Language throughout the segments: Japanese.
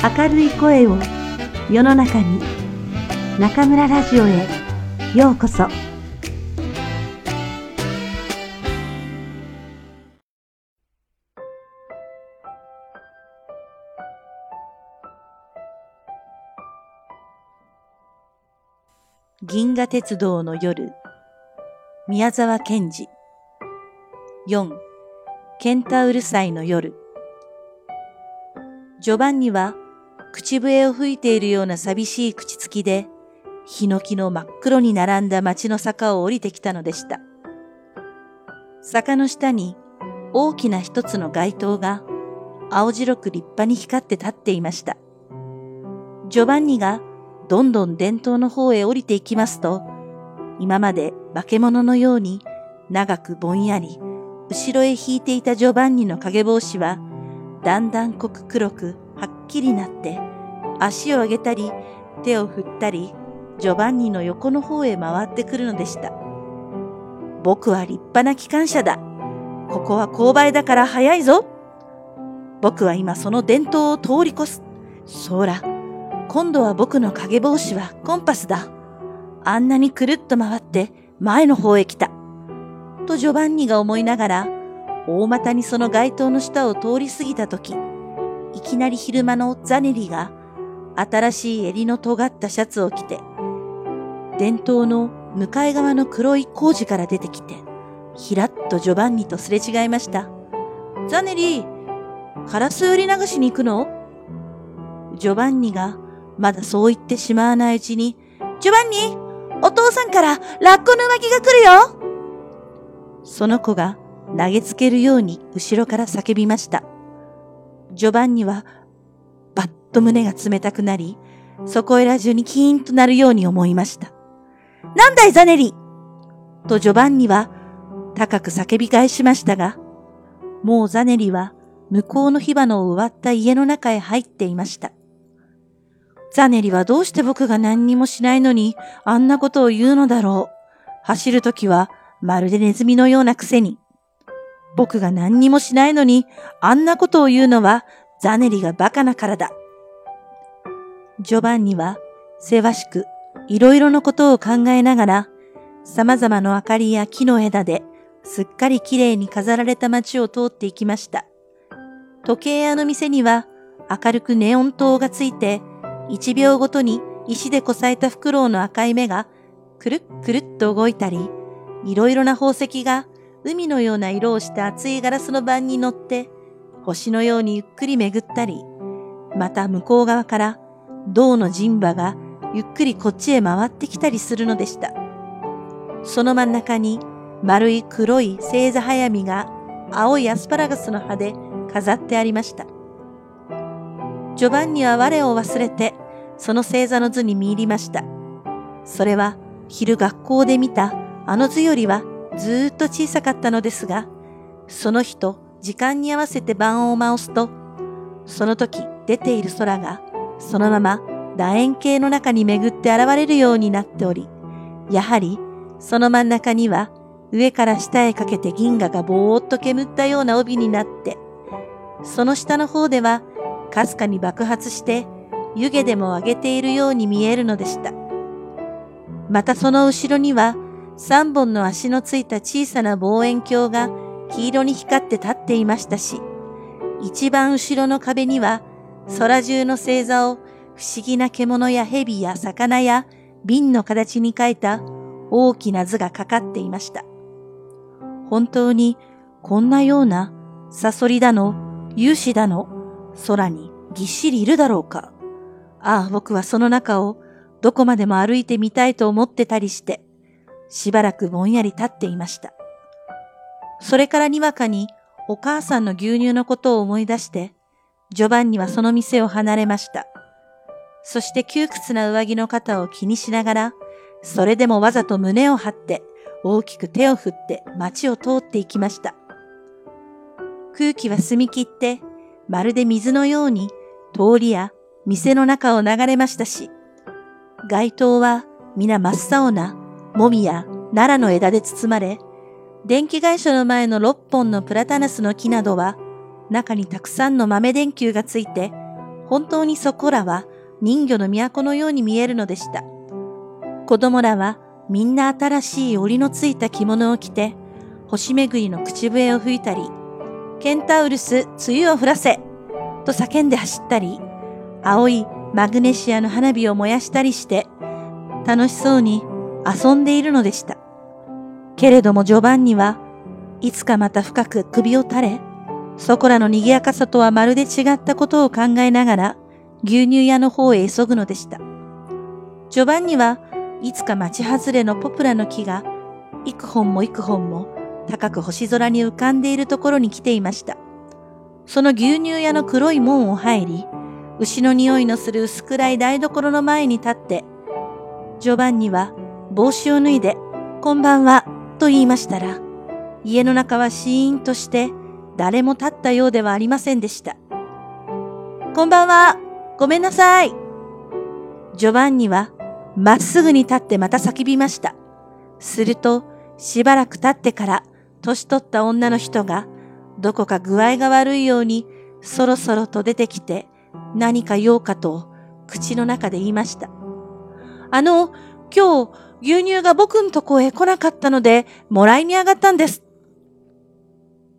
明るい声を世の中に中村ラジオへようこそ。銀河鉄道の夜宮沢賢治。4ケンタウル祭の夜。ジョバンニは口笛を吹いているような寂しい口つきで、ヒノキの真っ黒に並んだ町の坂を降りてきたのでした。坂の下に大きな一つの街灯が青白く立派に光って立っていました。ジョバンニがどんどん伝統の方へ降りていきますと、今まで化け物のように長くぼんやり後ろへ引いていたジョバンニの影帽子はだんだん濃く黒くはっきりなって足を上げたり手を振ったりジョバンニの横の方へ回ってくるのでした。僕は立派な機関車だ。ここは勾配だから早いぞ。僕は今その伝統を通り越す。そら、今度は僕の影帽子はコンパスだ。あんなにくるっと回って前の方へ来た。とジョバンニが思いながら大股にその街灯の下を通り過ぎたとき、いきなり昼間のザネリが新しい襟の尖ったシャツを着て、伝統の向かい側の黒い工事から出てきて、ひらっとジョバンニとすれ違いました。ザネリーカラス売り流しに行くの？ジョバンニがまだそう言ってしまわないうちに、ジョバンニお父さんからラッコの巻きが来るよその子が投げつけるように後ろから叫びました。ジョバンニはバッと胸が冷たくなり、そこへら中にキーンとなるように思いました。なんだいザネリとジョバンニは高く叫び返しましたが、もうザネリは向こうの火花を奪った家の中へ入っていました。ザネリはどうして僕が何にもしないのにあんなことを言うのだろう。走るときはまるでネズミのようなくせに。僕が何にもしないのに、あんなことを言うのは、ザネリがバカなからだ。ジョバンニは、せわしく、いろいろなことを考えながら、様々な明かりや木の枝で、すっかりきれいに飾られた街を通っていきました。時計屋の店には、明るくネオン灯がついて、一秒ごとに石でこさえたフクロウの赤い目が、くるっくるっと動いたり、いろいろな宝石が海のような色をした厚いガラスの板に乗って、星のようにゆっくり巡ったり、また向こう側から銅の人馬がゆっくりこっちへ回ってきたりするのでした。その真ん中に丸い黒い星座早見が青いアスパラガスの葉で飾ってありました。ジョバンニは我を忘れてその星座の図に見入りました。それは昼学校で見たあの図よりはずっと小さかったのですが、その日と時間に合わせて番を回すと、その時出ている空がそのまま楕円形の中に巡って現れるようになっており、やはりその真ん中には上から下へかけて銀河がぼーっと煙ったような帯になって、その下の方ではかすかに爆発して湯気でも上げているように見えるのでした。またその後ろには三本の足のついた小さな望遠鏡が黄色に光って立っていましたし、一番後ろの壁には空中の星座を不思議な獣や蛇や魚や瓶の形に描いた大きな図がかかっていました。本当にこんなようなサソリだの、勇士だの、空にぎっしりいるだろうか。ああ、僕はその中をどこまでも歩いてみたいと思ってたりして、しばらくぼんやり立っていました。それからにわかにお母さんの牛乳のことを思い出して、ジョバンニはその店を離れました。そして窮屈な上着の肩を気にしながら、それでもわざと胸を張って大きく手を振って街を通っていきました。空気は澄み切って、まるで水のように通りや店の中を流れましたし、街灯は皆真っ青なもみや奈良の枝で包まれ、電気会社の前の6本のプラタナスの木などは、中にたくさんの豆電球がついて、本当にそこらは人魚の都のように見えるのでした。子供らはみんな新しい折のついた着物を着て、星めぐりの口笛を吹いたり、ケンタウルス、梅雨を降らせと叫んで走ったり、青いマグネシアの花火を燃やしたりして、楽しそうに遊んでいるのでした。けれどもジョバンニはいつかまた深く首を垂れ、そこらの賑やかさとはまるで違ったことを考えながら牛乳屋の方へ急ぐのでした。ジョバンニはいつか町外れのポプラの木が幾本も幾本も高く星空に浮かんでいるところに来ていました。その牛乳屋の黒い門を入り、牛の匂いのする薄暗い台所の前に立って、ジョバンニは帽子を脱いで、こんばんは、と言いましたら、家の中はシーンとして誰も立ったようではありませんでした。こんばんは、ごめんなさい。ジョバンニはまっすぐに立ってまた叫びました。すると、しばらく経ってから、年取った女の人が、どこか具合が悪いように、そろそろと出てきて、何か用かと、口の中で言いました。あの、今日、牛乳が僕んとこへ来なかったので、もらいに上がったんです。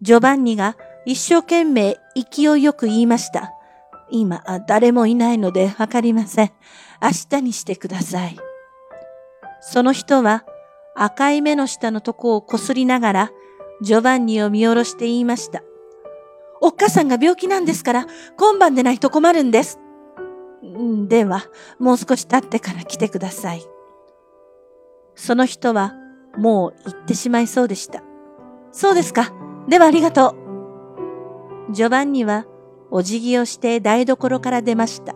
ジョバンニが一生懸命勢いよく言いました。今、誰もいないのでわかりません。明日にしてください。その人は赤い目の下のとこをこすりながら、ジョバンニを見下ろして言いました。おっかさんが病気なんですから、今晩でないと困るんです。では、もう少し経ってから来てください。その人は、もう行ってしまいそうでした。そうですか。ではありがとう。ジョバンニは、お辞儀をして台所から出ました。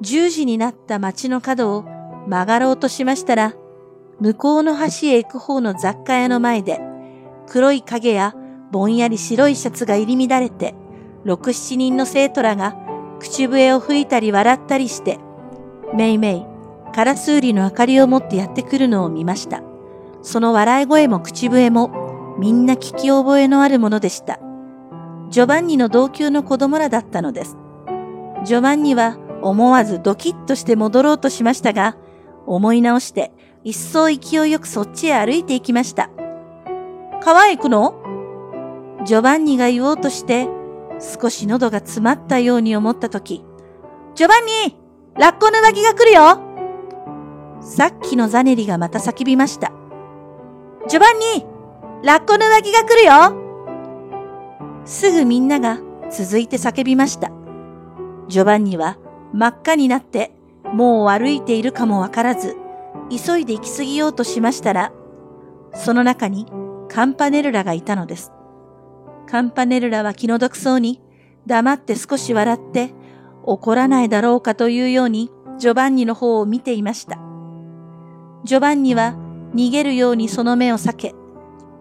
十時になった町の角を曲がろうとしましたら、向こうの橋へ行く方の雑貨屋の前で、黒い影やぼんやり白いシャツが入り乱れて、六七人の生徒らが口笛を吹いたり笑ったりして、めいめい、カラスウリの明かりを持ってやってくるのを見ました。その笑い声も口笛も、みんな聞き覚えのあるものでした。ジョバンニの同級の子供らだったのです。ジョバンニは思わずドキッとして戻ろうとしましたが、思い直して一層勢いよくそっちへ歩いていきました。川へ行くの？ジョバンニが言おうとして、少し喉が詰まったように思ったとき、ジョバンニラッコの上着が来るよさっきのザネリがまた叫びました。ジョバンニラッコの上着が来るよすぐみんなが続いて叫びました。ジョバンニは真っ赤になってもう歩いているかもわからず、急いで行き過ぎようとしましたら、その中にカンパネルラがいたのです。カンパネルラは気の毒そうに黙って少し笑って怒らないだろうかというようにジョバンニの方を見ていました。ジョバンニは逃げるようにその目を避け、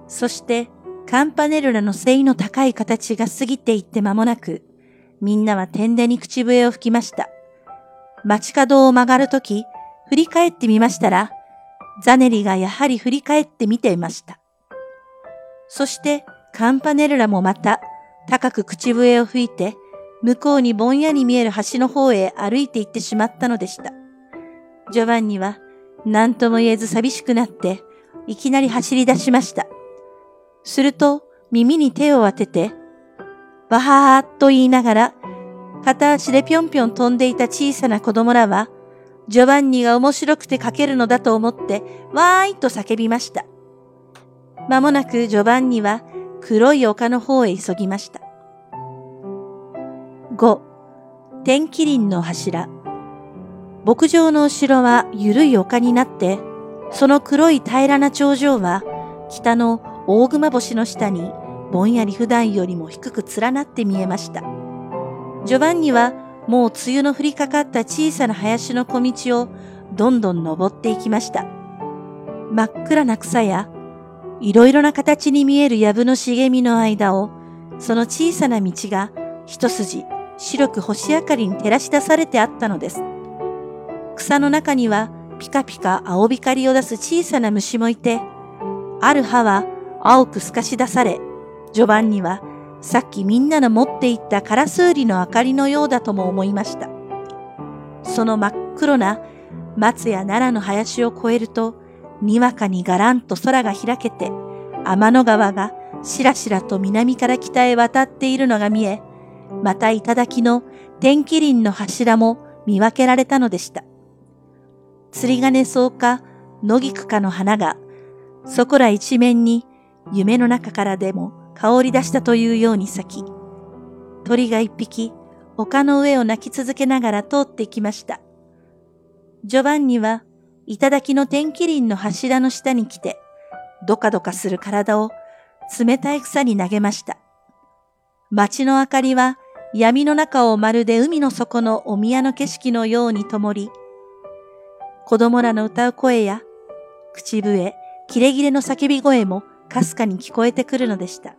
そしてカンパネルラの背の高い形が過ぎていって間もなく、みんなは天でに口笛を吹きました。街角を曲がるとき、振り返ってみましたら、ザネリがやはり振り返って見ていました。そして、カンパネルラもまた、高く口笛を吹いて、向こうにぼんやり見える橋の方へ歩いて行ってしまったのでした。ジョバンニは、何とも言えず寂しくなって、いきなり走り出しました。すると、耳に手を当てて、わはーっと言いながら、片足でぴょんぴょん飛んでいた小さな子供らは、ジョバンニが面白くて書けるのだと思って、わーいと叫びました。まもなくジョバンニは黒い丘の方へ急ぎました。5. 天気林の柱。牧場の後ろは緩い丘になって、その黒い平らな頂上は北の大熊星の下にぼんやり普段よりも低く連なって見えました。ジョバンニはもう梅雨の降りかかった小さな林の小道をどんどん登っていきました。真っ暗な草やいろいろな形に見える藪の茂みの間をその小さな道が一筋白く星明かりに照らし出されてあったのです。草の中にはピカピカ青光を出す小さな虫もいて、ある葉は青く透かし出され、ジョバンニはさっきみんなの持っていったカラスウリの明かりのようだとも思いました。その真っ黒な松や奈良の林を越えると、にわかにがらんと空が開けて、天の川がしらしらと南から北へ渡っているのが見え、また頂の天気林の柱も見分けられたのでした。釣り金草か野菊かの花が、そこら一面に夢の中からでも香り出したというように咲き、鳥が一匹丘の上を泣き続けながら通ってきました。ジョバンニは、頂の天気林の柱の下に来て、どかどかする体を冷たい草に投げました。街の明かりは闇の中をまるで海の底のお宮の景色のように灯り、子供らの歌う声や、口笛、キレキレの叫び声もかすかに聞こえてくるのでした。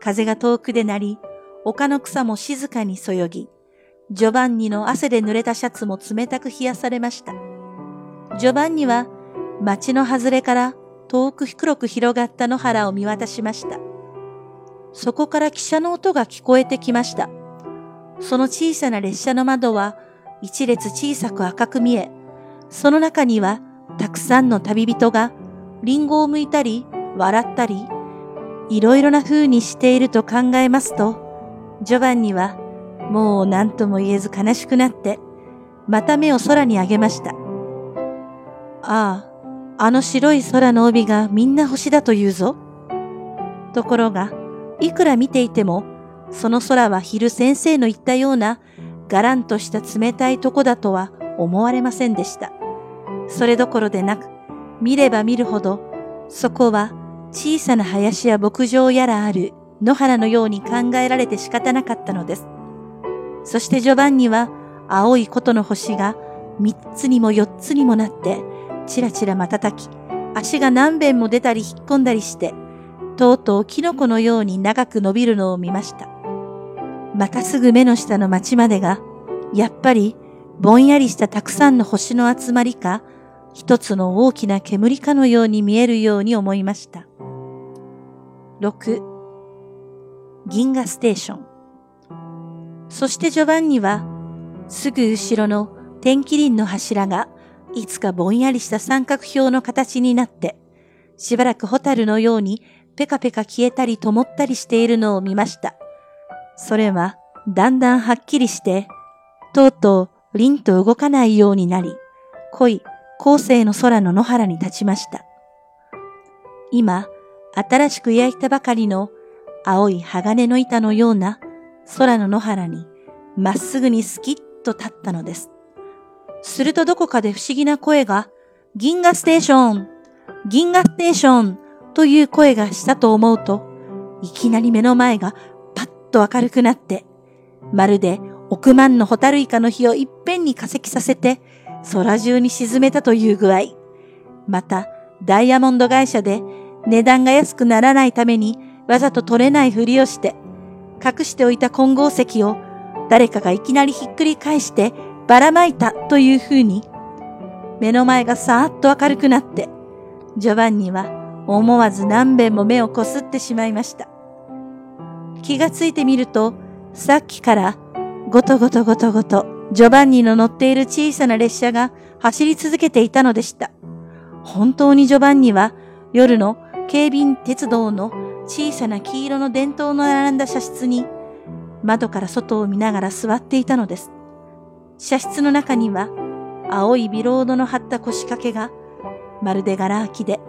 風が遠くで鳴り、丘の草も静かにそよぎ、ジョバンニの汗で濡れたシャツも冷たく冷やされました。ジョバンニは街の外れから遠く黒く広がった野原を見渡しました。そこから汽車の音が聞こえてきました。その小さな列車の窓は一列小さく赤く見え、その中にはたくさんの旅人がリンゴを剥いたり笑ったり、いろいろな風にしていると考えますと、ジョバンニはもう何とも言えず悲しくなって、また目を空に上げました。ああ、あの白い空の帯がみんな星だと言うぞ。ところが、いくら見ていても、その空は昼先生の言ったような、がらんとした冷たいとこだとは思われませんでした。それどころでなく、見れば見るほど、そこは小さな林や牧場やらある野原のように考えられて仕方なかったのです。そしてジョバンニは青い琴の星が三つにも四つにもなって、ちらちら瞬き、足が何遍も出たり引っ込んだりして、とうとうキノコのように長く伸びるのを見ました。またすぐ目の下の町までが、やっぱりぼんやりしたたくさんの星の集まりか、一つの大きな煙かのように見えるように思いました。6. 銀河ステーション。そしてジョバンニは、すぐ後ろの天気輪の柱がいつかぼんやりした三角標の形になって、しばらくホタルのようにペカペカ消えたり灯ったりしているのを見ました。それはだんだんはっきりして、とうとう凛と動かないようになり、濃い後世の空の野原に立ちました。今、新しく焼いたばかりの青い鋼の板のような空の野原にまっすぐにスキッと立ったのです。するとどこかで不思議な声が、銀河ステーション銀河ステーションという声がしたと思うと、いきなり目の前がパッと明るくなって、まるで億万のホタルイカの火をいっぺんに化石させて、空中に沈めたという具合。また、ダイヤモンド会社で値段が安くならないためにわざと取れないふりをして、隠しておいた混合石を誰かがいきなりひっくり返してばらまいたというふうに、目の前がさーっと明るくなって、ジョバンニは思わず何遍も目をこすってしまいました。気がついてみると、さっきからごとごとごとごとジョバンニの乗っている小さな列車が走り続けていたのでした。本当にジョバンニは夜の警備員鉄道の小さな黄色の電灯の並んだ車室に窓から外を見ながら座っていたのです。車室の中には青いビロードの張った腰掛けがまるで柄空きで、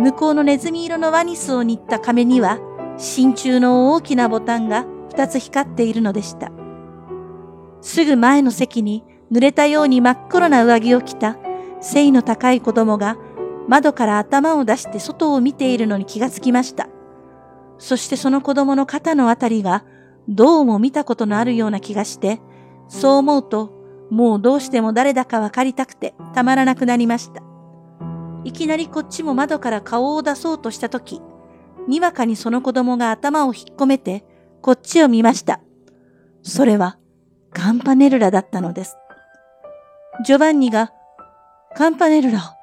向こうのネズミ色のワニスを煮った亀には真鍮の大きなボタンが二つ光っているのでした。すぐ前の席に濡れたように真っ黒な上着を着た背の高い子供が窓から頭を出して外を見ているのに気がつきました。そしてその子供の肩のあたりがどうも見たことのあるような気がして、そう思うともうどうしても誰だかわかりたくてたまらなくなりました。いきなりこっちも窓から顔を出そうとしたとき、にわかにその子供が頭を引っ込めて、こっちを見ました。それは、カンパネルラだったのです。ジョバンニが、カンパネルラ、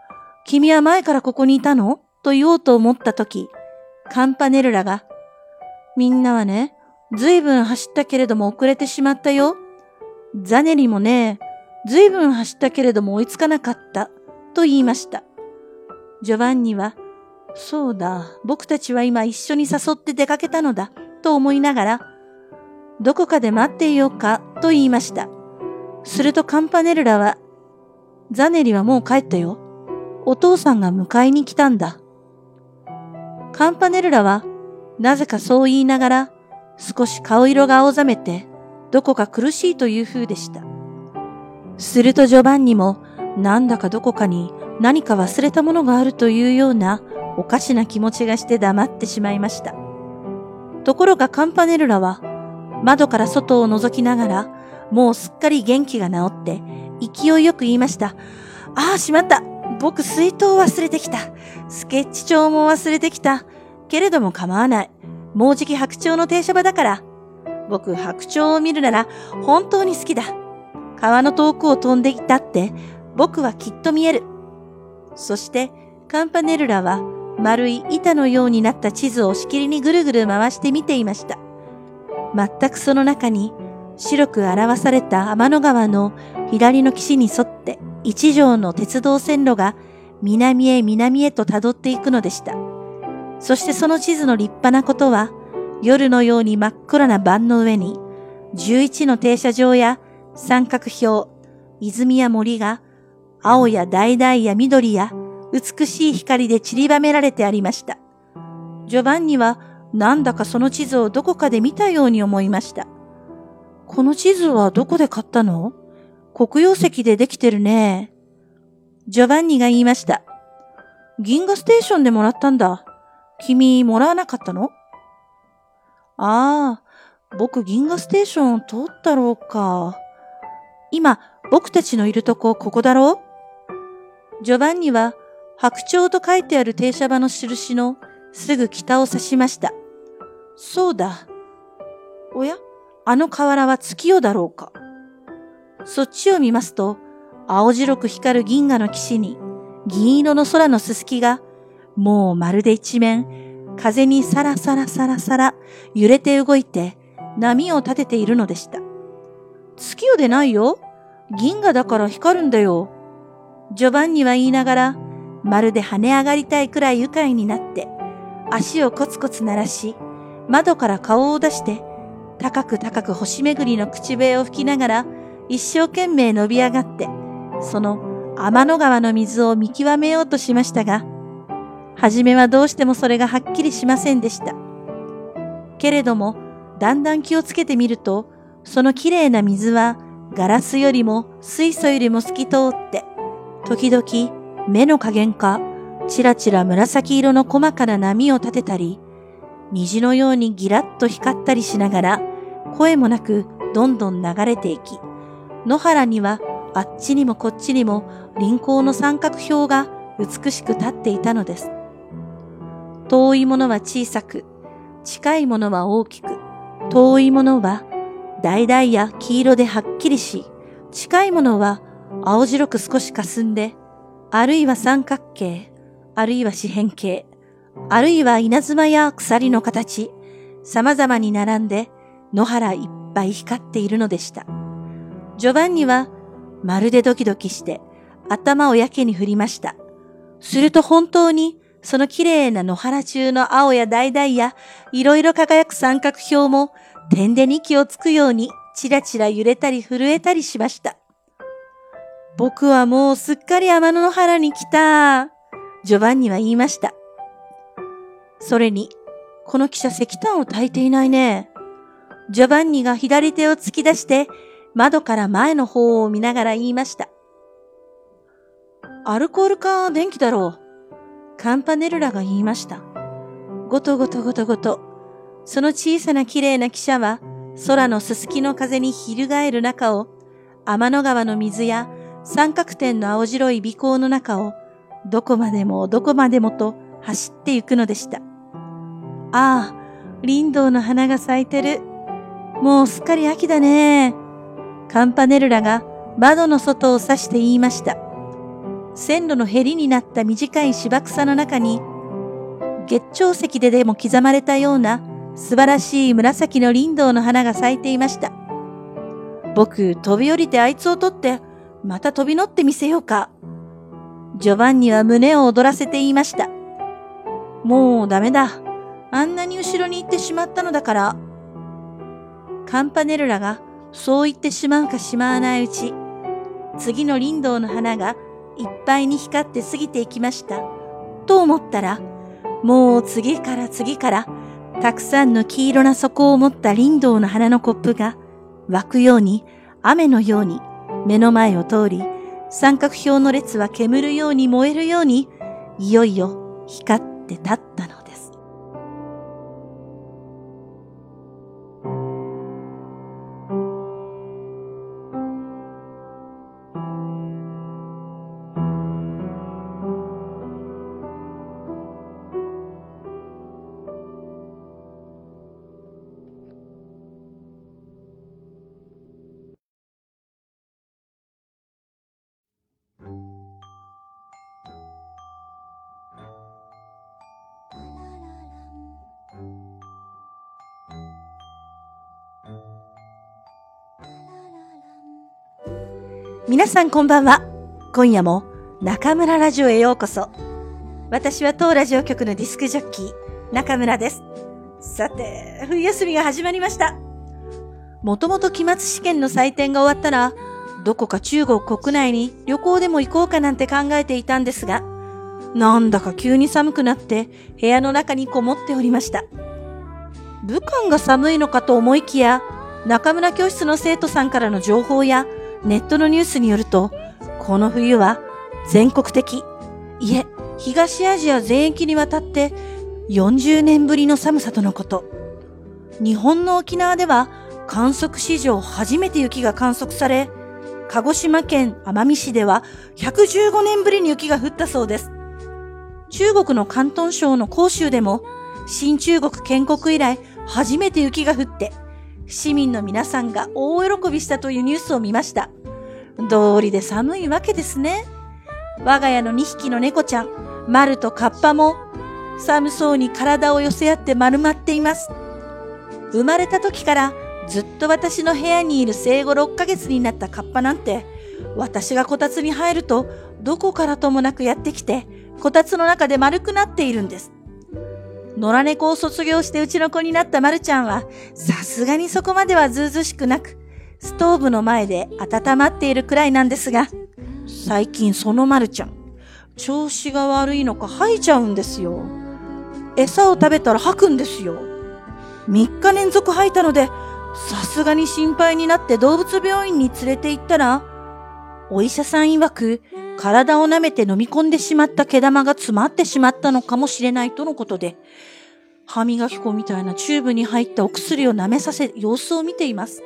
君は前からここにいたの？と言おうと思ったとき、カンパネルラが、みんなはね、ずいぶん走ったけれども遅れてしまったよ。ザネリもね、ずいぶん走ったけれども追いつかなかった。と言いました。ジョバンニは、そうだ、僕たちは今一緒に誘って出かけたのだ、と思いながら、どこかで待っていようか、と言いました。するとカンパネルラは、ザネリはもう帰ったよ。お父さんが迎えに来たんだ。カンパネルラは、なぜかそう言いながら、少し顔色が青ざめて、どこか苦しいという風でした。するとジョバンニも、なんだかどこかに何か忘れたものがあるというようなおかしな気持ちがして黙ってしまいました。ところがカンパネルラは窓から外を覗きながらもうすっかり元気が治って勢いよく言いました。ああ、しまった僕水筒を忘れてきたスケッチ帳も忘れてきたけれども構わない。もうじき白鳥の停車場だから。僕白鳥を見るなら本当に好きだ。川の遠くを飛んでいたって僕はきっと見える。そしてカンパネルラは丸い板のようになった地図をしきりにぐるぐる回して見ていました。全くその中に白く表された天の川の左の岸に沿って一条の鉄道線路が南へ南へと辿っていくのでした。そしてその地図の立派なことは夜のように真っ暗な盤の上に11の停車場や三角標、泉や森が青や橙や緑や美しい光で散りばめられてありました。ジョバンニはなんだかその地図をどこかで見たように思いました。この地図はどこで買ったの？黒曜石でできてるね。ジョバンニが言いました。銀河ステーションでもらったんだ。君、もらわなかったの？ああ、僕銀河ステーションを通ったろうか。今、僕たちのいるとこ、ここだろう？ジョバンニは、白鳥と書いてある停車場の印のすぐ北を指しました。そうだ。おやあの河原は月夜だろうか。そっちを見ますと、青白く光る銀河の岸に、銀色の空のすすきが、もうまるで一面、風にさらさらさらさら揺れて動いて、波を立てているのでした。月夜でないよ。銀河だから光るんだよ。ジョバンニは言いながら、まるで跳ね上がりたいくらい愉快になって、足をコツコツ鳴らし、窓から顔を出して、高く高く星巡りの口笛を吹きながら、一生懸命伸び上がって、その天の川の水を見極めようとしましたが、はじめはどうしてもそれがはっきりしませんでした。けれども、だんだん気をつけてみると、その綺麗な水はガラスよりも水素よりも透き通って、時々目の加減か、ちらちら紫色の細かな波を立てたり、虹のようにギラッと光ったりしながら、声もなくどんどん流れていき、野原にはあっちにもこっちにも輪行の三角標が美しく立っていたのです。遠いものは小さく、近いものは大きく、遠いものは橙や黄色ではっきりし、近いものは青白く少し霞んで、あるいは三角形、あるいは四辺形、あるいは稲妻や鎖の形、様々に並んで野原いっぱい光っているのでした。ジョバンニはまるでドキドキして頭をやけに振りました。すると本当にその綺麗な野原中の青や橙やいろいろ輝く三角標も点でに気をつくようにちらちら揺れたり震えたりしました。僕はもうすっかり天の原に来た。ジョバンニは言いました。それに、この汽車石炭を焚いていないね。ジョバンニが左手を突き出して窓から前の方を見ながら言いました。アルコールか電気だろう。カンパネルラが言いました。ごとごとごとごと。その小さな綺麗な汽車は空のすすきの風に翻る中を天の川の水や三角点の青白い尾行の中をどこまでもどこまでもと走って行くのでした。ああ、林道の花が咲いてる。もうすっかり秋だね。カンパネルラが窓の外を指して言いました。線路のへりになった短い芝草の中に、月長石ででも刻まれたような素晴らしい紫の林道の花が咲いていました。僕、飛び降りてあいつを取って、また飛び乗ってみせようか。ジョバンニは胸を躍らせて言いました。もうダメだ。あんなに後ろに行ってしまったのだから。カンパネルラがそう言ってしまうかしまわないうち、次の林道の花がいっぱいに光って過ぎていきました。と思ったら、もう次から次から、たくさんの黄色な底を持った林道の花のコップが、湧くように、雨のように、目の前を通り、三角標の列は煙るように燃えるように、いよいよ光って立ったのだ。皆さんこんばんは。今夜も中村ラジオへようこそ。私は当ラジオ局のディスクジョッキー、中村です。さて、冬休みが始まりました。もともと期末試験の採点が終わったら、どこか中国国内に旅行でも行こうかなんて考えていたんですが、なんだか急に寒くなって部屋の中にこもっておりました。武漢が寒いのかと思いきや、中村教室の生徒さんからの情報やネットのニュースによると、この冬は全国的、いえ、東アジア全域にわたって40年ぶりの寒さとのこと。日本の沖縄では観測史上初めて雪が観測され、鹿児島県奄美市では115年ぶりに雪が降ったそうです。中国の広東省の広州でも新中国建国以来初めて雪が降って市民の皆さんが大喜びしたというニュースを見ました。道理で寒いわけですね。我が家の2匹の猫ちゃん、丸とカッパも寒そうに体を寄せ合って丸まっています。生まれた時からずっと私の部屋にいる生後6ヶ月になったカッパなんて、私がこたつに入るとどこからともなくやってきて、こたつの中で丸くなっているんです。野良猫を卒業してうちの子になったまるちゃんは、さすがにそこまではずうずしくなく、ストーブの前で温まっているくらいなんですが、最近そのまるちゃん、調子が悪いのか吐いちゃうんですよ。餌を食べたら吐くんですよ。3日連続吐いたので、さすがに心配になって動物病院に連れて行ったら、お医者さん曰く、体を舐めて飲み込んでしまった毛玉が詰まってしまったのかもしれないとのことで、歯磨き粉みたいなチューブに入ったお薬を舐めさせ、様子を見ています。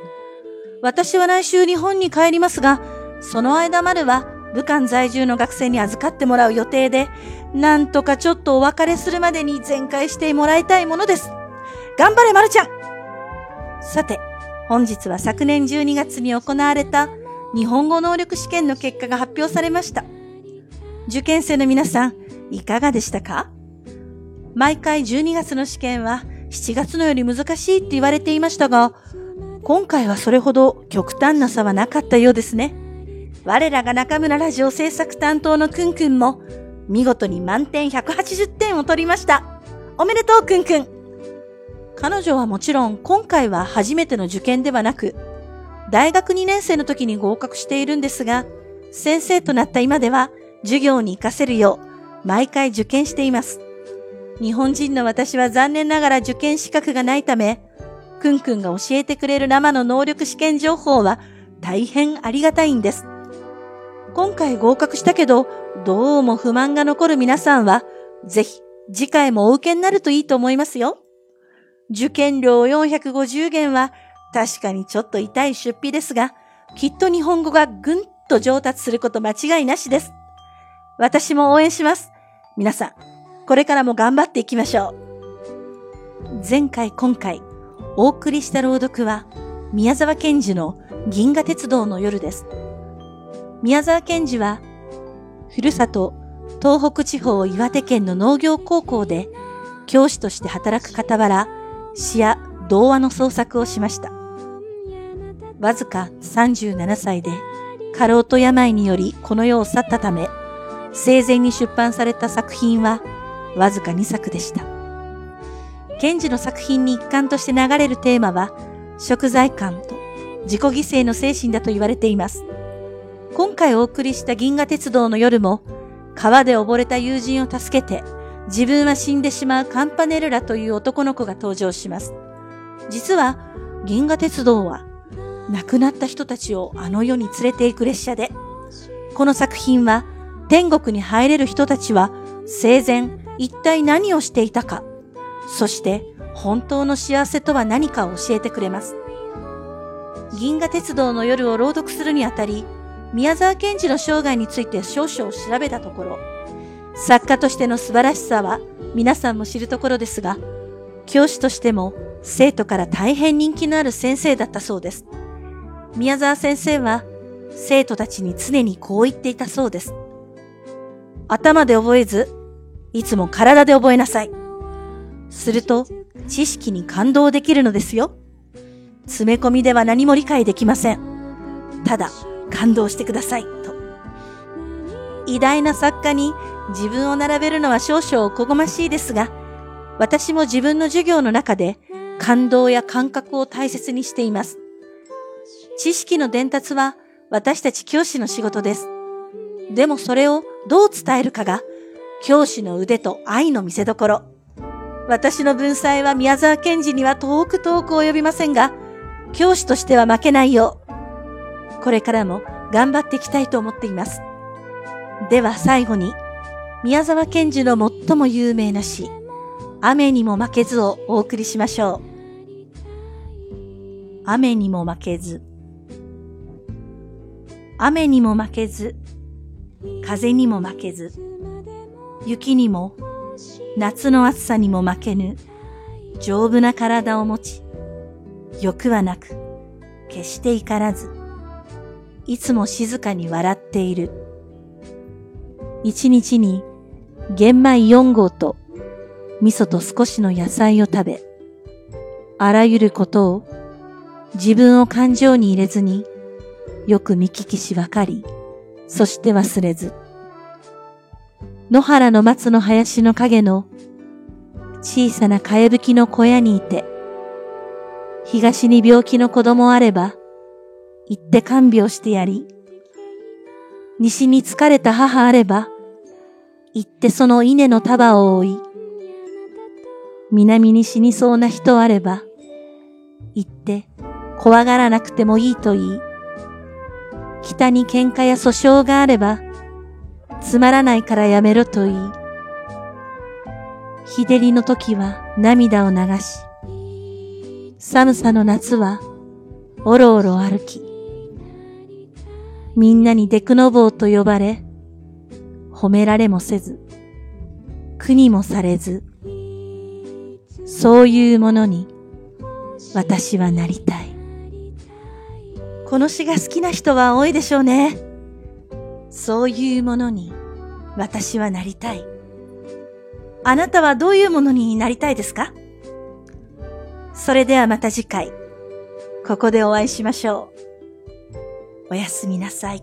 私は来週日本に帰りますが、その間丸は武漢在住の学生に預かってもらう予定で、なんとかちょっとお別れするまでに全開してもらいたいものです。頑張れ丸ちゃんさて、本日は昨年12月に行われた日本語能力試験の結果が発表されました。受験生の皆さん、いかがでしたか？毎回12月の試験は7月のより難しいって言われていましたが、今回はそれほど極端な差はなかったようですね。我らが中村ラジオ制作担当のくんくんも、見事に満点180点を取りました。おめでとうくんくん。彼女はもちろん今回は初めての受験ではなく、大学2年生の時に合格しているんですが、先生となった今では授業に活かせるよう毎回受験しています。日本人の私は残念ながら受験資格がないため、くんくんが教えてくれる生の能力試験情報は大変ありがたいんです。今回合格したけど、どうも不満が残る皆さんは、ぜひ次回もお受けになるといいと思いますよ。受験料450元は確かにちょっと痛い出費ですが、きっと日本語がぐんと上達すること間違いなしです。私も応援します。皆さん、これからも頑張っていきましょう。前回今回、お送りした朗読は、宮沢賢治の銀河鉄道の夜です。宮沢賢治は、ふるさと、東北地方岩手県の農業高校で、教師として働く傍ら、詩や童話の創作をしました。わずか37歳で過労と病によりこの世を去ったため、生前に出版された作品はわずか2作でした。賢治の作品に一環として流れるテーマは、食材感と自己犠牲の精神だと言われています。今回お送りした銀河鉄道の夜も、川で溺れた友人を助けて、自分は死んでしまうカンパネルラという男の子が登場します。実は、銀河鉄道は、亡くなった人たちをあの世に連れて行く列車で、この作品は、天国に入れる人たちは、生前、一体何をしていたか、そして本当の幸せとは何かを教えてくれます。銀河鉄道の夜を朗読するにあたり、宮沢賢治の生涯について少々調べたところ、作家としての素晴らしさは皆さんも知るところですが、教師としても生徒から大変人気のある先生だったそうです。宮沢先生は生徒たちに常にこう言っていたそうです。頭で覚えず、いつも体で覚えなさい。すると、知識に感動できるのですよ。詰め込みでは何も理解できません。ただ、感動してください。と。偉大な作家に自分を並べるのは少々おこがましいですが、私も自分の授業の中で感動や感覚を大切にしています。知識の伝達は私たち教師の仕事です。でもそれをどう伝えるかが教師の腕と愛の見せ所。私の文才は宮沢賢治には遠く遠く及びませんが、教師としては負けないよう、これからも頑張っていきたいと思っています。では最後に、宮沢賢治の最も有名な詩、雨にも負けずをお送りしましょう。雨にも負けず。雨にも負けず、風にも負けず、雪にも夏の暑さにも負けぬ丈夫な体を持ち、欲はなく、決して怒らず、いつも静かに笑っている。一日に玄米4合と味噌と少しの野菜を食べ、あらゆることを自分を感情に入れずによく見聞きしわかり、そして忘れず。野原の松の林の影の小さなかえぶきの小屋にいて、東に病気の子供あれば、行って看病してやり、西に疲れた母あれば、行ってその稲の束を追い、南に死にそうな人あれば、行って怖がらなくてもいいと言い、北に喧嘩や訴訟があれば、つまらないからやめろと言い、日照りの時は涙を流し、寒さの夏はおろおろ歩き、みんなにデクノボーと呼ばれ、褒められもせず、苦にもされず、そういうものに私はなりたい。この詩が好きな人は多いでしょうね。そういうものに私はなりたい。あなたはどういうものになりたいですか？それではまた次回、ここでお会いしましょう。おやすみなさい。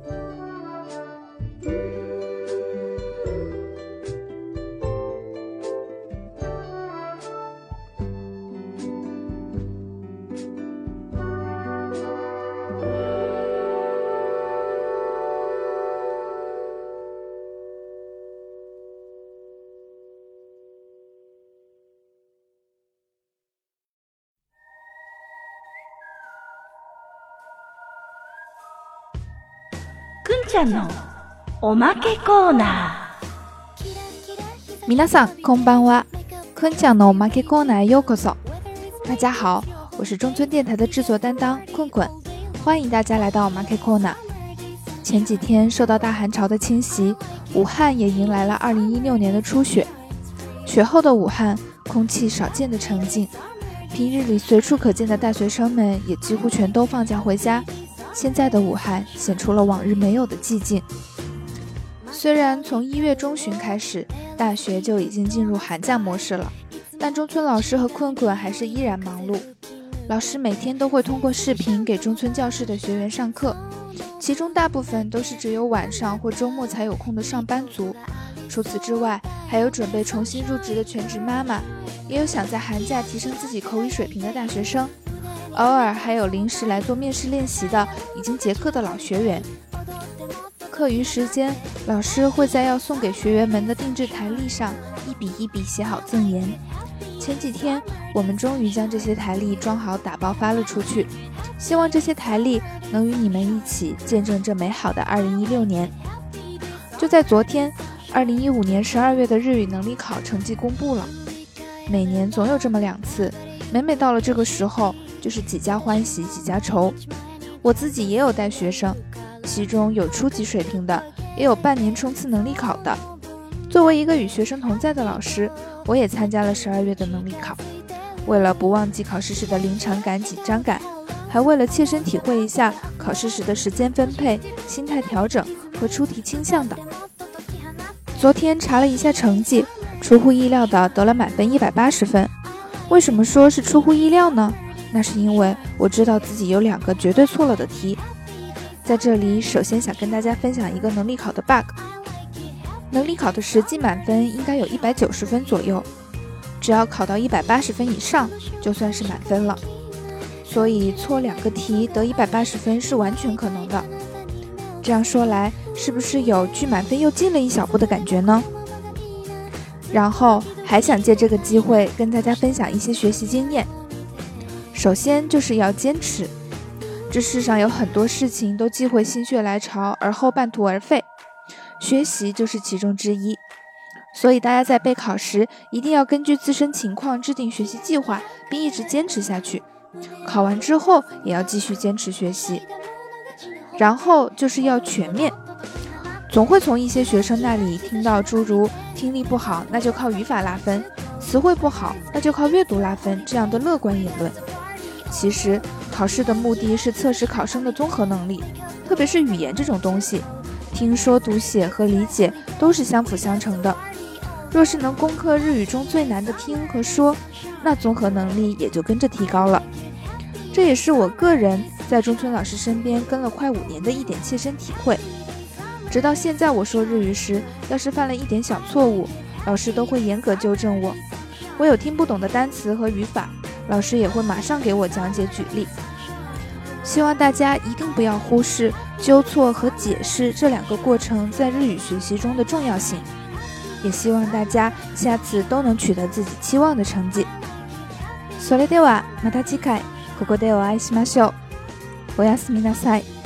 ちゃんのおまけコーナー。皆さんこんばんは，坤ちゃんのおまけコーナーへようこそ。大家好，我是中村电台的制作担当困困，欢迎大家来到おまけコーナー。前几天受到大寒潮的侵袭，武汉也迎来了2016年的初雪。雪后的武汉，空气少见的沉静，平日里随处可见的大学生们也几乎全都放假回家。 现在的武汉显出了往日没有的寂静。虽然从一月中旬开始，大学就已经进入寒假模式了，但中村老师和困困还是依然忙碌。老师每天都会通过视频给中村教室的学员上课，其中大部分都是只有晚上或周末才有空的上班族。除此之外，还有准备重新入职的全职妈妈，也有想在寒假提升自己口语水平的大学生，偶尔还有临时来做面试练习的已经结课的老学员。课余时间，老师会在要送给学员们的定制台历上一笔一笔写好赠言。前几天，我们终于将这些台历装好打包发了出去，希望这些台历能与你们一起见证这美好的2016年。就在昨天。二零一五年十二月的日语能力考成绩公布了。每年总有这么两次，每每到了这个时候，就是几家欢喜几家愁。我自己也有带学生，其中有初级水平的，也有半年冲刺能力考的。作为一个与学生同在的老师，我也参加了十二月的能力考。为了不忘记考试时的临场感、紧张感，还为了切身体会一下考试时的时间分配、心态调整和出题倾向等。昨天查了一下成绩，出乎意料的得了满分一百八十分。为什么说是出乎意料呢？那是因为我知道自己有两个绝对错了的题。在这里，首先想跟大家分享一个能力考的 bug。能力考的实际满分应该有一百九十分左右，只要考到一百八十分以上，就算是满分了。所以错两个题得一百八十分是完全可能的。这样说来，是不是有距满分又近了一小步的感觉呢？然后还想借这个机会跟大家分享一些学习经验。首先就是要坚持，这世上有很多事情都忌讳心血来潮，而后半途而废，学习就是其中之一。所以大家在备考时一定要根据自身情况制定学习计划，并一直坚持下去。考完之后也要继续坚持学习。然后就是要全面，总会从一些学生那里听到诸如听力不好，那就靠语法拉分；词汇不好，那就靠阅读拉分这样的乐观言论。其实考试的目的是测试考生的综合能力，特别是语言这种东西，听说读写和理解都是相辅相成的。若是能攻克日语中最难的听和说，那综合能力也就跟着提高了。这也是我个人。在中村老师身边跟了快五年的一点切身体会，直到现在我说日语时，要是犯了一点小错误，老师都会严格纠正我。我有听不懂的单词和语法，老师也会马上给我讲解举例。希望大家一定不要忽视纠错和解释这两个过程在日语学习中的重要性，也希望大家下次都能取得自己期望的成绩。それではまた次回ここでお会いしましょう。おやすみなさい。